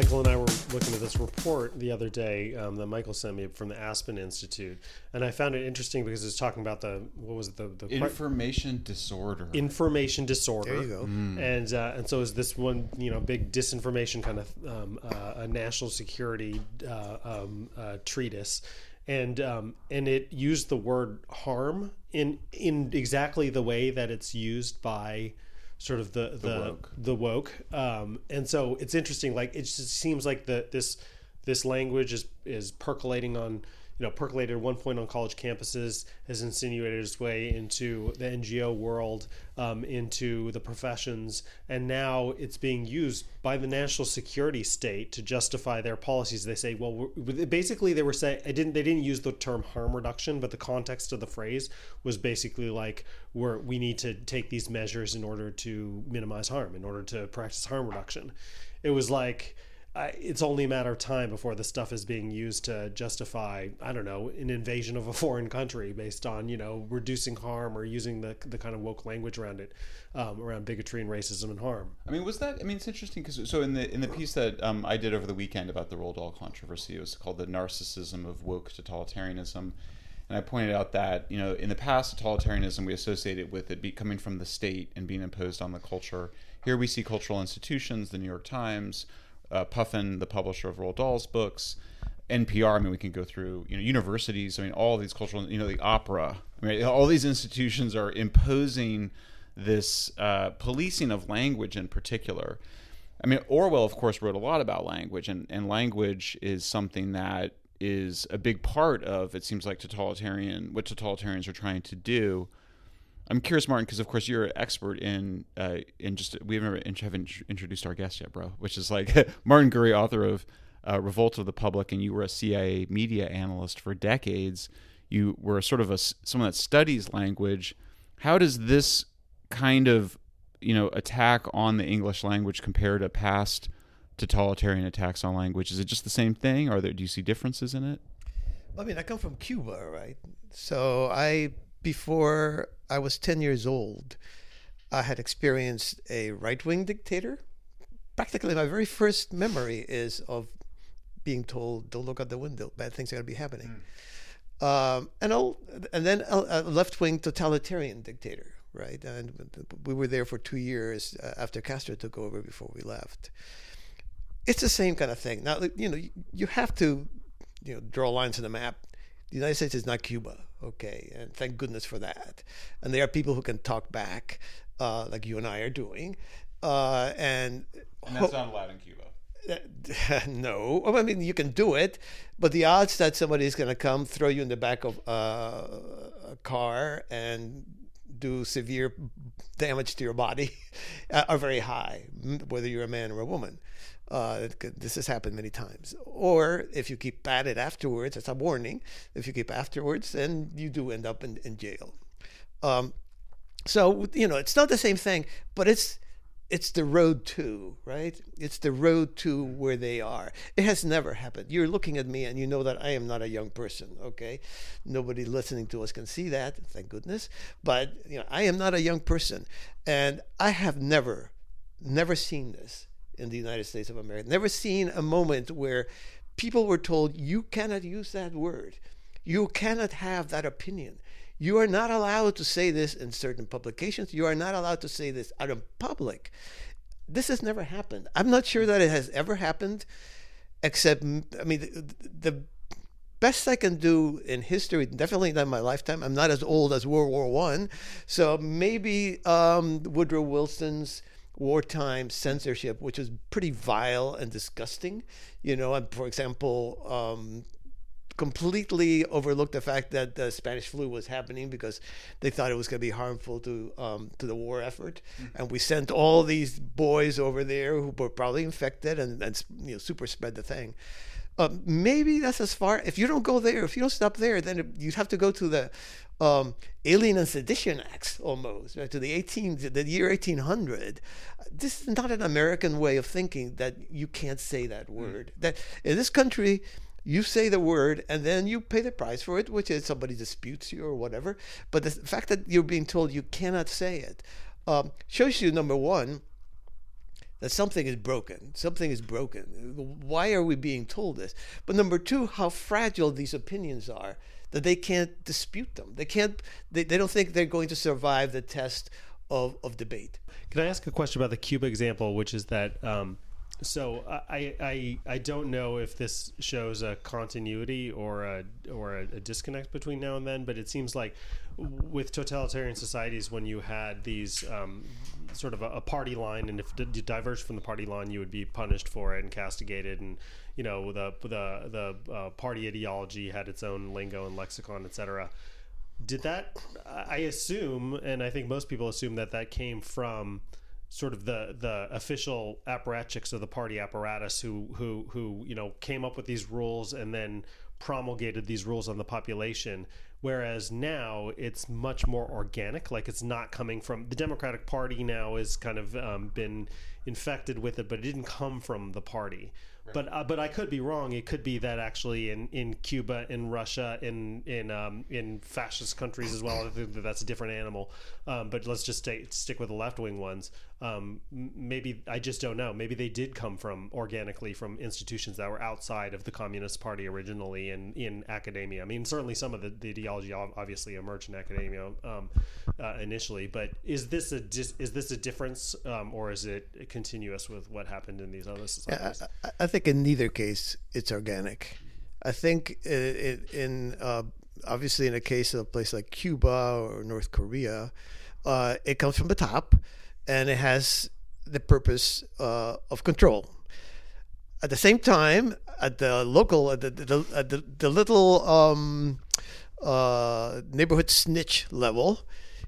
Michael and I were looking at this report the other day um, that Michael sent me from the Aspen Institute, and I found it interesting because it's talking about the what was it the, the information disorder. Information disorder. There you go. And uh, and so is this one you know big disinformation kind of um, uh, a national security uh, um, uh, treatise. And um, and it used the word harm in in exactly the way that it's used by sort of the the woke. the woke. Um, and so it's interesting. Like it just seems like the this this language is is percolating on you know percolated at one point on college campuses has insinuated its way into the NGO world, um, into the professions, and now it's being used by the national security state to justify their policies. They say, well, basically they were saying I didn't they didn't use the term harm reduction, but the context of the phrase was basically like we're we need to take these measures in order to minimize harm, in order to practice harm reduction. It was like It's only a matter of time before the stuff is being used to justify, I don't know, an invasion of a foreign country based on, you know, reducing harm or using the, the kind of woke language around it, um, around bigotry and racism and harm. I mean, was that? I mean, it's interesting because so in the in the piece that um, I did over the weekend about the Roald Dahl controversy, it was called "The Narcissism of Woke Totalitarianism," and I pointed out that you know in the past, totalitarianism we associated with it be coming from the state and being imposed on the culture. Here we see cultural institutions, the New York Times, uh, Puffin, the publisher of Roald Dahl's books, NPR. I mean, we can go through you know universities. I mean, all these cultural, you know, the opera. I mean, all these institutions are imposing this uh, policing of language in particular. I mean, Orwell, of course, wrote a lot about language, and, and language is something that is a big part of it seems like totalitarian what totalitarians are trying to do. I'm curious, Martin, because of course you're an expert in uh, in just we haven't haven't introduced our guest yet, bro. Which is like Martin Gurri, author of uh, Revolt of the Public, and you were a CIA media analyst for decades. You were sort of a someone that studies language. How does this kind of you know attack on the English language compare to past totalitarian attacks on language? Is it just the same thing, or there, do you see differences in it? I mean, I come from Cuba, right? So I before I was 10 years old, I had experienced a right wing dictator. Practically, my very first memory is of being told, "Don't look out the window; bad things are going to be happening." Mm. Um, and and then a left wing totalitarian dictator, right? And we were there for two years uh, after Castro took over. Before we left, it's the same kind of thing. Now, you know, you have to, you know, draw lines on the map. The United States is not Cuba Okay, and thank goodness for that. And there are people who can talk back, uh, like you and I are doing. Uh, and, and that's not allowed in Cuba. no, I mean you can do it, but the odds that somebody is going to come throw you in the back of uh, a car and do severe damage to your body are very high, whether you're a man or a woman. Uh, this has happened many times. Or if you keep at it afterwards, it's a warning. If you keep afterwards, then you do end up in, in jail. Um, so you know, it's not the same thing, but it's it's the road to right. It's the road to where they are. It has never happened. You're looking at me, and you know that I am not a young person. Okay, nobody listening to us can see that, thank goodness. But you know, I am not a young person, and I have never, never seen this in the United States of America. Never seen a moment where people were told, you cannot use that word. You cannot have that opinion. You are not allowed to say this in certain publications. You are not allowed to say this out in public. This has never happened. I'm not sure that it has ever happened, except, I mean, the, the best I can do in history, definitely not in my lifetime. I'm not as old as World War One, so maybe um, Woodrow Wilson's wartime censorship, which was pretty vile and disgusting. You know, and for example, um, completely overlooked the fact that the Spanish flu was happening because they thought it was going to be harmful to um, to the war effort, mm-hmm. and we sent all these boys over there who were probably infected and, and you know super spread the thing. Uh, maybe that's as far. If you don't go there, if you don't stop there, then you'd have to go to the um, Alien and Sedition Acts almost right, to the 18 the year 1800. This is not an American way of thinking that you can't say that hmm. word. Mm. That in this country, you say the word and then you pay the price for it, which is somebody disputes you or whatever. But the fact that you're being told you cannot say it um, shows you number one that something is broken. Something is broken. Why are we being told this? But number two, how fragile these opinions are that they can't dispute them. They can't. They, they don't think they're going to survive the test of, of debate. Can I ask a question about the Cuba example, which is that? Um, so I, I I don't know if this shows a continuity or a or a, a, disconnect between now and then, but it seems like with totalitarian societies, when you had these um, sort of a, a, party line, and if you diverged from the party line, you would be punished for it and castigated, and you know the the the uh, party ideology had its own lingo and lexicon, etc. Did that? I assume, and I think most people assume that that came from sort of the the official apparatchiks of the party apparatus who who who you know came up with these rules and then promulgated these rules on the population whereas now it's much more organic like it's not coming from the democratic party now has kind of um, been infected with it but it didn't come from the party but uh, but I could be wrong. It could be that actually in, in Cuba, in Russia, in in um, in fascist countries as well. I think that that's a different animal. Um, but let's just stay, stick with the left wing ones. Um, maybe I just don't know. Maybe they did come from organically from institutions that were outside of the Communist Party originally and in academia. I mean, certainly some of the, the ideology obviously emerged in academia um, uh, initially. But is this a is this a difference um, or is it continuous with what happened in these other societies? I, I think in neither case it's organic. I think it, it, in uh, obviously in a case of a place like Cuba or North Korea, uh, it comes from the top, and it has the purpose uh, of control. At the same time, at the local, at the the, at the, the little um, uh, neighborhood snitch level,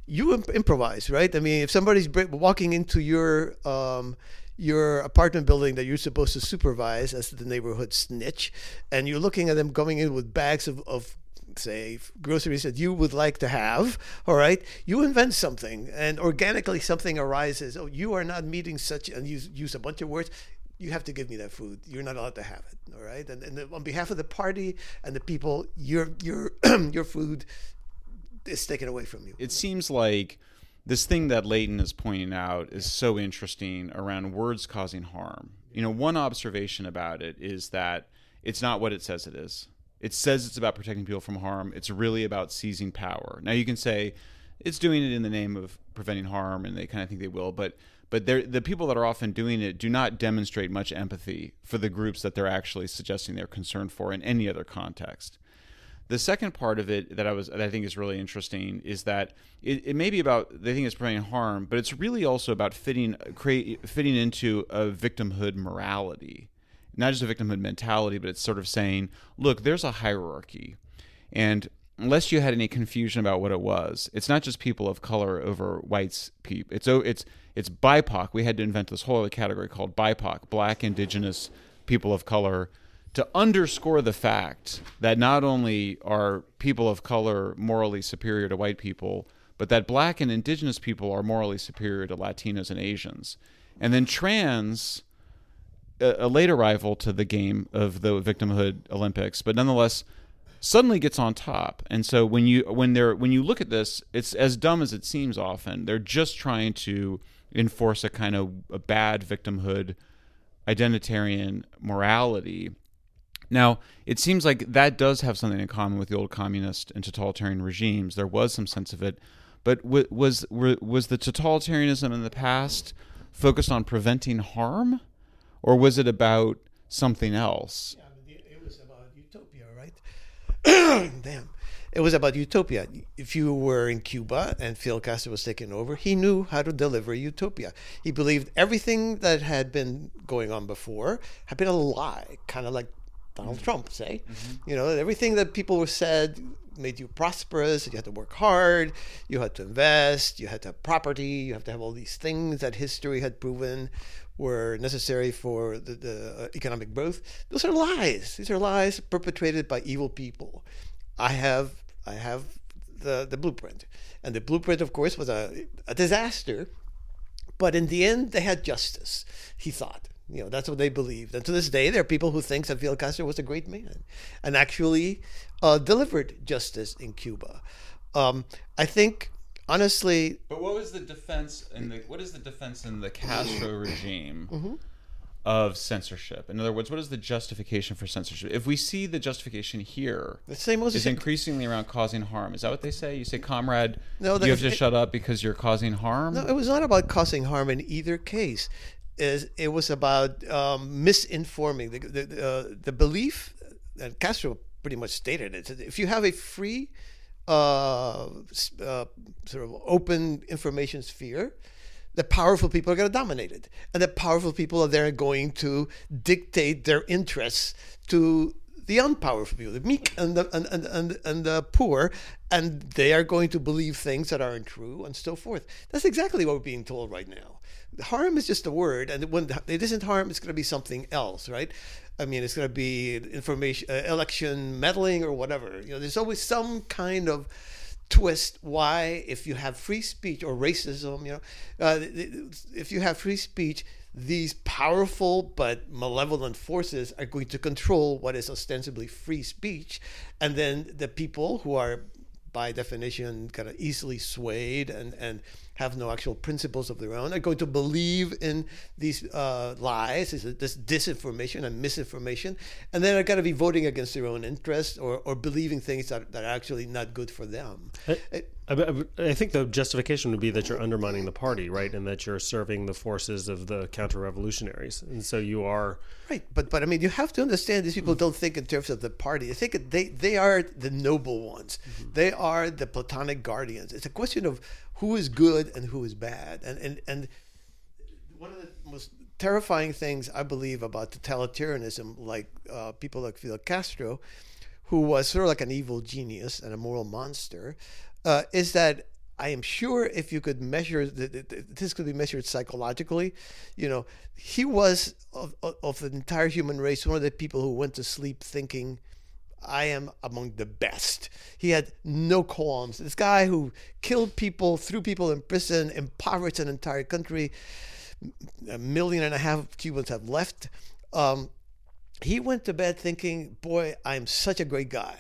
you imp- improvise, right? I mean, if somebody's walking into your um, your apartment building that you're supposed to supervise as the neighborhood snitch, and you're looking at them going in with bags of, of say groceries that you would like to have all right? You invent something and organically something arises. Oh you are not meeting such and you use a bunch of words. You have to give me that food. You're not allowed to have it all right? And, and on behalf of the party and the people your your your food is taken away from you. It seems like this thing that Leighton is pointing out is so interesting around words causing harm. You know, one observation about it is that it's not what it says it is. It says it's about protecting people from harm. It's really about seizing power. Now you can say it's doing it in the name of preventing harm, and they kind of think they will, but but the people that are often doing it do not demonstrate much empathy for the groups that they're actually suggesting they're concerned for in any other context. The second part of it that I was that I think is really interesting is that it, it may be about they think it's preventing harm, but it's really also about fitting create fitting into a victimhood morality, not just a victimhood mentality, but it's sort of saying, look, there's a hierarchy, and unless you had any confusion about what it was, it's not just people of color over whites. People, it's it's it's BIPOC. We had to invent this whole other category called BIPOC, Black, Indigenous, People of Color to underscore the fact that not only are people of color morally superior to white people, but that black and indigenous people are morally superior to Latinos and Asians. And then trans, a, late arrival to the game of the victimhood Olympics, but nonetheless suddenly gets on top. And so when you when they're when you look at this, it's as dumb as it seems often. They're just trying to enforce a kind of a bad victimhood identitarian morality now, it seems like that does have something in common with the old communist and totalitarian regimes. There was some sense of it, but was was the totalitarianism in the past focused on preventing harm, or was it about something else? Yeah, it was about utopia, right? Damn. It was about utopia. If you were in Cuba and Fidel Castro was taking over, he knew how to deliver utopia. He believed everything that had been going on before had been a lie, kind of like Donald mm-hmm. Trump say. Mm-hmm. You know, everything that people were said made you prosperous. You had to work hard. You had to invest. You had to have property. You have to have all these things that history had proven were necessary for the, the uh, economic growth. Those are lies. These are lies perpetrated by evil people. I have I have the the blueprint, and the blueprint, of course, was a, a disaster. But in the end, they had justice. He thought. You know, that's what they believed. And to this day, there are people who think that Fidel Castro was a great man and actually uh, delivered justice in Cuba. Um, I think honestly, But what was the defense in the what is the defense in the Castro regime Mm-hmm. of censorship? In other words, what is the justification for censorship? If we see the justification here the same was is increasingly around causing harm. Is that what they say? You say, comrade, No, that- you have to it- shut up because you're causing harm. No, it was not about causing harm in either case. Is it was about um, misinforming the the, uh, the belief, and Castro pretty much stated it. If you have a free, uh, uh, sort of open information sphere, the powerful people are going to dominate it, and the powerful people are there going to dictate their interests to the unpowerful people, the meek and the and, and, and, and the poor, and they are going to believe things that aren't true and so forth. That's exactly what we're being told right now. Harm is just a word, and when it isn't harm, it's going to be something else, right? I mean, it's going to be information, uh, election meddling, or whatever. You know, there's always some kind of twist why if you have free speech or racism you know uh, if you have free speech these powerful but malevolent forces are going to control what is ostensibly free speech and then the people who are by definition kind of easily swayed and and have no actual principles of their own are going to believe in these uh, lies, this, this disinformation and misinformation, and then are going to be voting against their own interests or, or believing things that, that are actually not good for them. I, I, I think the justification would be that you're undermining the party, right, and that you're serving the forces of the counter-revolutionaries, and so you are Right, but but I mean, you have to understand these people don't think in terms of the party. They think they they are the noble ones. They are the platonic guardians. It's a question of who is good and who is bad. And and and one of the most terrifying things I believe about totalitarianism, like uh, people like Fidel Castro, who was sort of like an evil genius and a moral monster, uh, is that I am sure if you could measure this could be measured psychologically, you know, he was of, of the entire human race one of the people who went to sleep thinking, I am among the best. He had no qualms. This guy who killed people, threw people in prison, impoverished an entire country. A million and a half Cubans have left. Um, he went to bed thinking, "Boy, I'm such a great guy."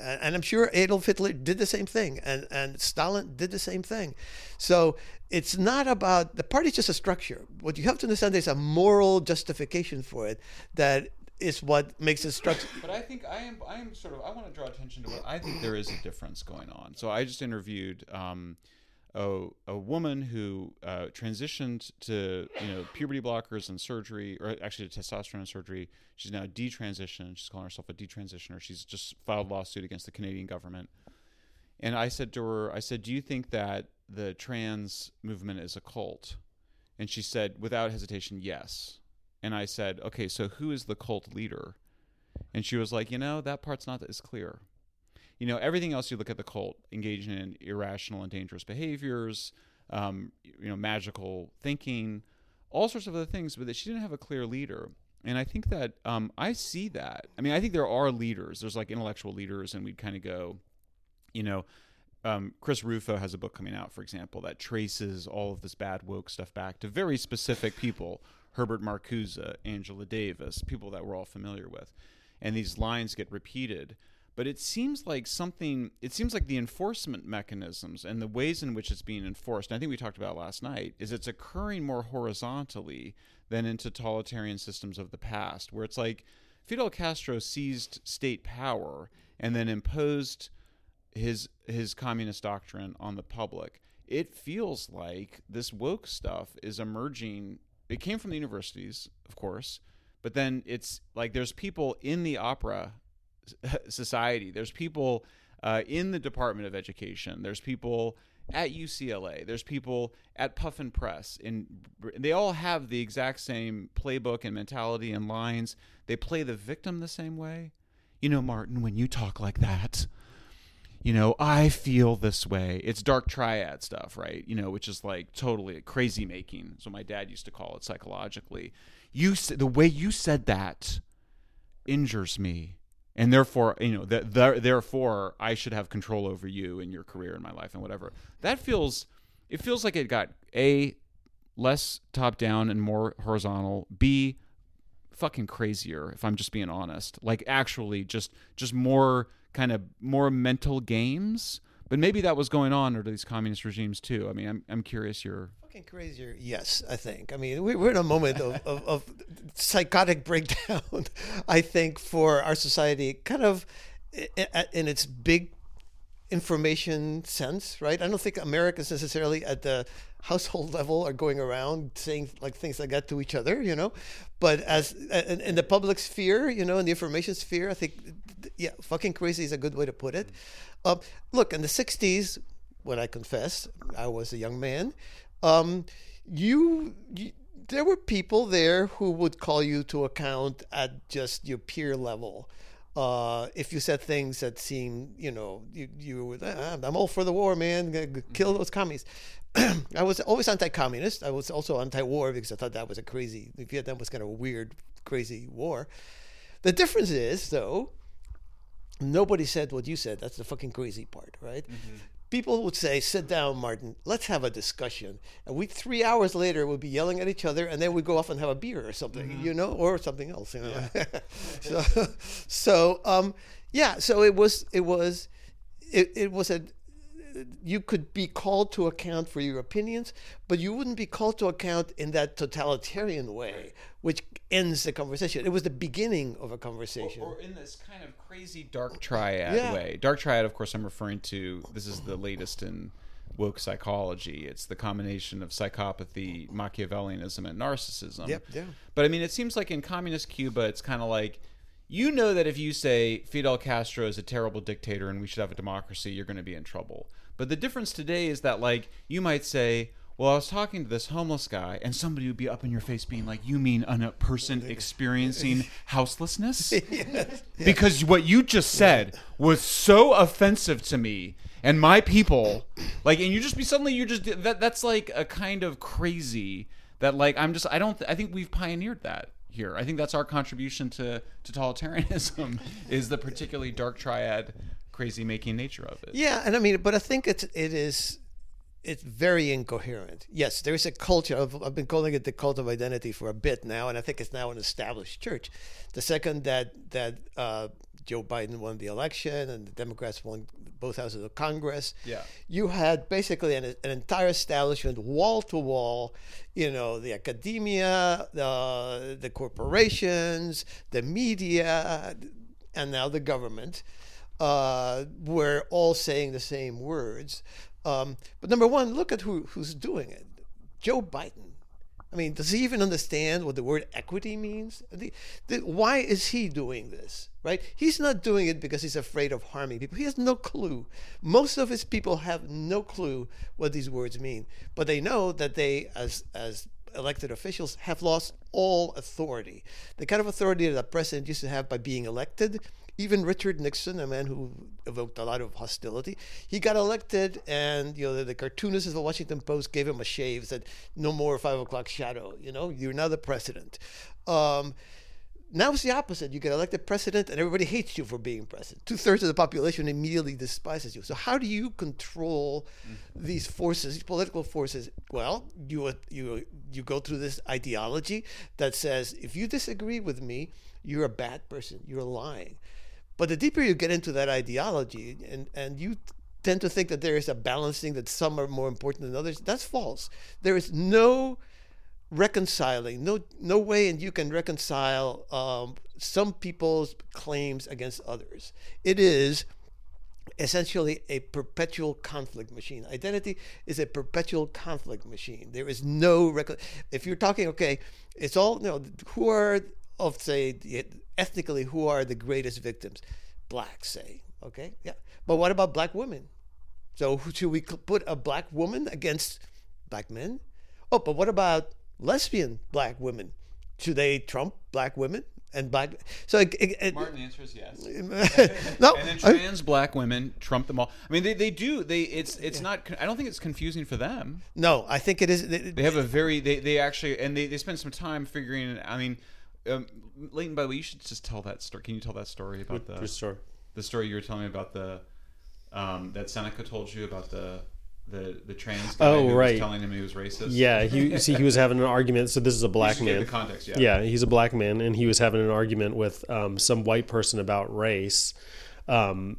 And and I'm sure Adolf Hitler did the same thing, and, and Stalin did the same thing. So it's not about the party's just a structure. What you have to understand is a moral justification for it that is what makes it structure. But I think I am. I am sort of. I want to draw attention to what I think there is a difference going on. So I just interviewed um, a a woman who uh, transitioned to you know puberty blockers and surgery, or actually to testosterone surgery. She's now detransitioned. She's calling herself a detransitioner. She's just filed a lawsuit against the Canadian government. And I said to her, I said, "Do you think that the trans movement is a cult?" And she said, without hesitation, yes. And I said, okay, so who is the cult leader? And she was like, you know, that part's not as clear. You know, everything else you look at the cult engaging in irrational and dangerous behaviors, um, you know, magical thinking, all sorts of other things, but that she didn't have a clear leader. And I think that um, I see that. I mean, I think there are leaders. There's like intellectual leaders, and we'd kind of go, you know, um, Chris Rufo has a book coming out, for example, that traces all of this bad woke stuff back to very specific people Herbert Marcuse, Angela Davis, people that we're all familiar with. And these lines get repeated. But it seems like something, it seems like the enforcement mechanisms and the ways in which it's being enforced, and I think we talked about last night, is it's occurring more horizontally than in totalitarian systems of the past, where it's like Fidel Castro seized state power and then imposed his his communist doctrine on the public. It feels like this woke stuff is emerging. It came from the universities, of course, but then it's like there's people in the opera society. There's people uh, in the Department of Education. There's people at UCLA. There's people at Puffin Press. And they all have the exact same playbook and mentality and lines. They play the victim the same way. You know, Martin, when you talk like that, you know, I feel this way. It's dark triad stuff, right? You know, which is like totally crazy making. So my dad used to call it psychologically. You the way you said that injures me, and therefore, you know, that th- therefore I should have control over you and your career and my life and whatever. That feels it feels like it got a less top down and more horizontal. B fucking crazier if I'm just being honest. Like actually just just more kind of more mental games, But maybe that was going on under these communist regimes too. I mean, I'm I'm curious your Fucking crazier, yes. I think. I mean, we- we're in a moment of, of, of psychotic breakdown. I think for our society, kind of in its big information sense, right? I don't think Americans necessarily at the household level are going around saying like things like that to each other, you know. But as in, in the public sphere, you know, in the information sphere, I think, yeah, fucking crazy is a good way to put it. Um, look, in the '60s, when I confess I was a young man, um, you, you there were people there who would call you to account at just your peer level. Uh, if you said things that seemed, you know, you, you were, ah, I'm all for the war, man, kill those commies. I was always anti-communist. I was also anti-war because I thought that was a crazy. Vietnam was kind of a weird, crazy war. The difference is, though, nobody said what you said. That's the fucking crazy part, right? People would say, "Sit down, Martin. Let's have a discussion." And we three hours later would be yelling at each other, and then we'd go off and have a beer or something, you know, or something else, you know. so, so um, yeah. So it was, it was, it, it was a. You could be called to account for your opinions, but you wouldn't be called to account in that totalitarian way, which ends the conversation. It was the beginning of a conversation. or in this kind of crazy dark triad Yeah. way. Dark triad, of course, I'm referring to. This is the latest in woke psychology. It's the combination of psychopathy, Machiavellianism, and narcissism. Yep, yeah. But I mean, it seems like in communist Cuba, it's kind of like you know that if you say Fidel Castro is a terrible dictator and we should have a democracy, you're going to be in trouble. But the difference today is that like you might say. Well, I was talking to this homeless guy, and somebody would be up in your face, being like, "You mean a person experiencing houselessness?" because what you just said was so offensive to me and my people like and you just be suddenly you're just that that's like a kind of crazy that like i'm just i don't i think we've pioneered that here i think that's our contribution to totalitarianism is the particularly dark triad crazy making nature of it Yeah, and I mean, but I think it's it is it's very incoherent. Yes, there is a culture of I've been calling it the cult of identity for a bit now, and I think it's now an established church. The second that that uh, Joe Biden won the election and the Democrats won both houses of Congress, Yeah. you had basically an, an entire establishment, wall to wall. You know, the academia, the the corporations, the media, and now the government uh, were all saying the same words. Um, but number one, look at who, who's doing it. Joe Biden. I mean, does he even understand what the word equity means? The, the, why is he doing this? Right? He's not doing it because he's afraid of harming people. He has no clue. Most of his people have no clue what these words mean, but they know that they, as as elected officials, have lost all authority. The kind of authority that a president used to have by being elected even Richard Nixon, a man who evoked a lot of hostility, he got elected, and you know the, the cartoonist of the Washington Post gave him a shave, said no more five o'clock shadow. You know, you're now the president. Um, now it's the opposite. You get elected president, and everybody hates you for being president. Two thirds of the population immediately despises you. So how do you control these forces, these political forces? Well, you you you go through this ideology that says if you disagree with me, you're a bad person. You're lying. But the deeper you get into that ideology, and and you tend to think that there is a balancing that some are more important than others, that's false. There is no reconciling, no no way, and you can reconcile um, some people's claims against others. It is essentially a perpetual conflict machine. Identity is a perpetual conflict machine. There is no rec- if you're talking okay, it's all you know who are of say ethnically who are the greatest victims? Blacks say, okay? Yeah. But what about black women? So should we put a black woman against black men? Oh, but what about lesbian black women? Should they trump black women and black? So it, it, it- Martin, the answer is yes. no, And then I- trans black women trump them all. I mean, they, they do. They it's it's not. I don't think it's confusing for them. no, I think it is. it- They have a very they, they actually and they, they spend some time figuring it. I mean, um, Leighton, by the way, you should just tell that story. Can you tell that story about the Restore. the story you were telling me about the um, that Seneca told you about the the the trans guy Oh, who right. was telling him he was racist. Yeah, he see he was having an argument. So this is a black man. context. Yeah. Yeah, he's a black man, and he was having an argument with um, some white person about race. um,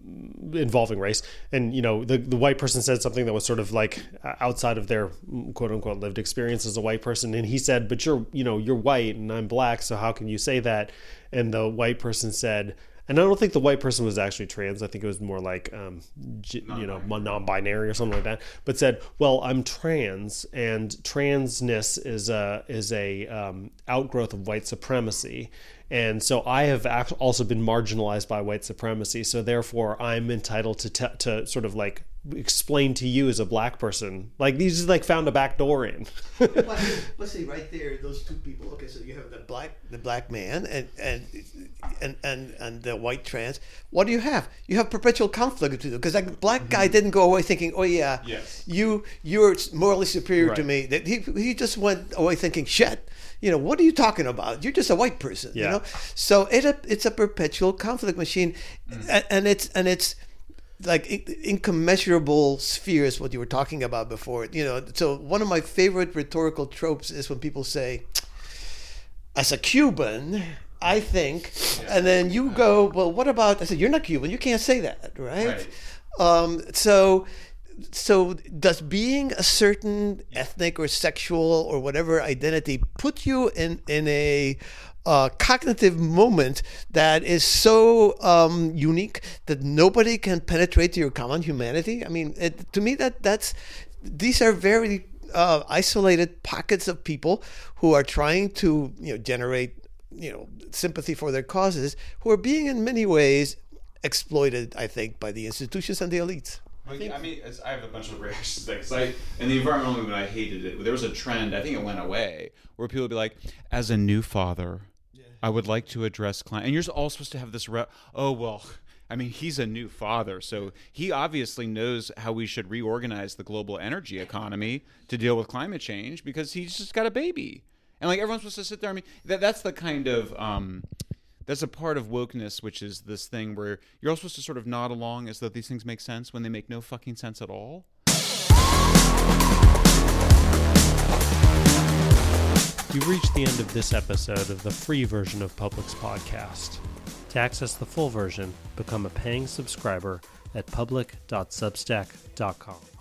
involving race. And you know, the the white person said something that was sort of like outside of their quote unquote lived experience as a white person, and he said, "But you're you know you're white and I'm black, so how can you say that?" And the white person said. And I don't think the white person was actually trans. I think it was more like, um, you know, non-binary or something like that. But said, "Well, I'm trans, and transness is a is a um, outgrowth of white supremacy, and so I have also been marginalized by white supremacy. So therefore, I'm entitled to te- to sort of like explain to you as a black person, like these just like found a back door in." let's see right there, those two people. Okay, so you have the black the black man and and and and, and the white trans. What do you have? You have perpetual conflict between them because that black guy mm-hmm. didn't go away thinking, "Oh yeah, Yes. you you're morally superior to me." That he he just went away thinking, "Shit." You know what are you talking about? You're just a white person, you know. So it a, it's a perpetual conflict machine, and, and it's and it's like in- incommensurable spheres what you were talking about before you know? So one of my favorite rhetorical tropes is when people say as a cuban i think and then you go well what about i said you're not cuban. You can't say that right, Um, so so does being a certain ethnic or sexual or whatever identity put you in in a uh, cognitive moment that is so um, unique that nobody can penetrate to your common humanity? I mean it, to me that that's these are very uh, isolated pockets of people who are trying to you know generate you know sympathy for their causes who are being in many ways exploited i think by the institutions and the elites Yeah, I mean, I have a bunch of reactions to that. 'cause I, in the environmental movement, I hated it. There was a trend, I think it went away, where people would be like, as a new father, I would like to address climate. And you're all supposed to have this, re- oh, well, I mean, he's a new father, so he obviously knows how we should reorganize the global energy economy to deal with climate change because he's just got a baby. And like everyone's supposed to sit there. I mean, that, that's the kind of um, that's a part of wokeness, which is this thing where you're all supposed to sort of nod along as though these things make sense when they make no fucking sense at all. You've reached the end of this episode of the free version of Public's podcast. To access the full version, become a paying subscriber at public.substack.com.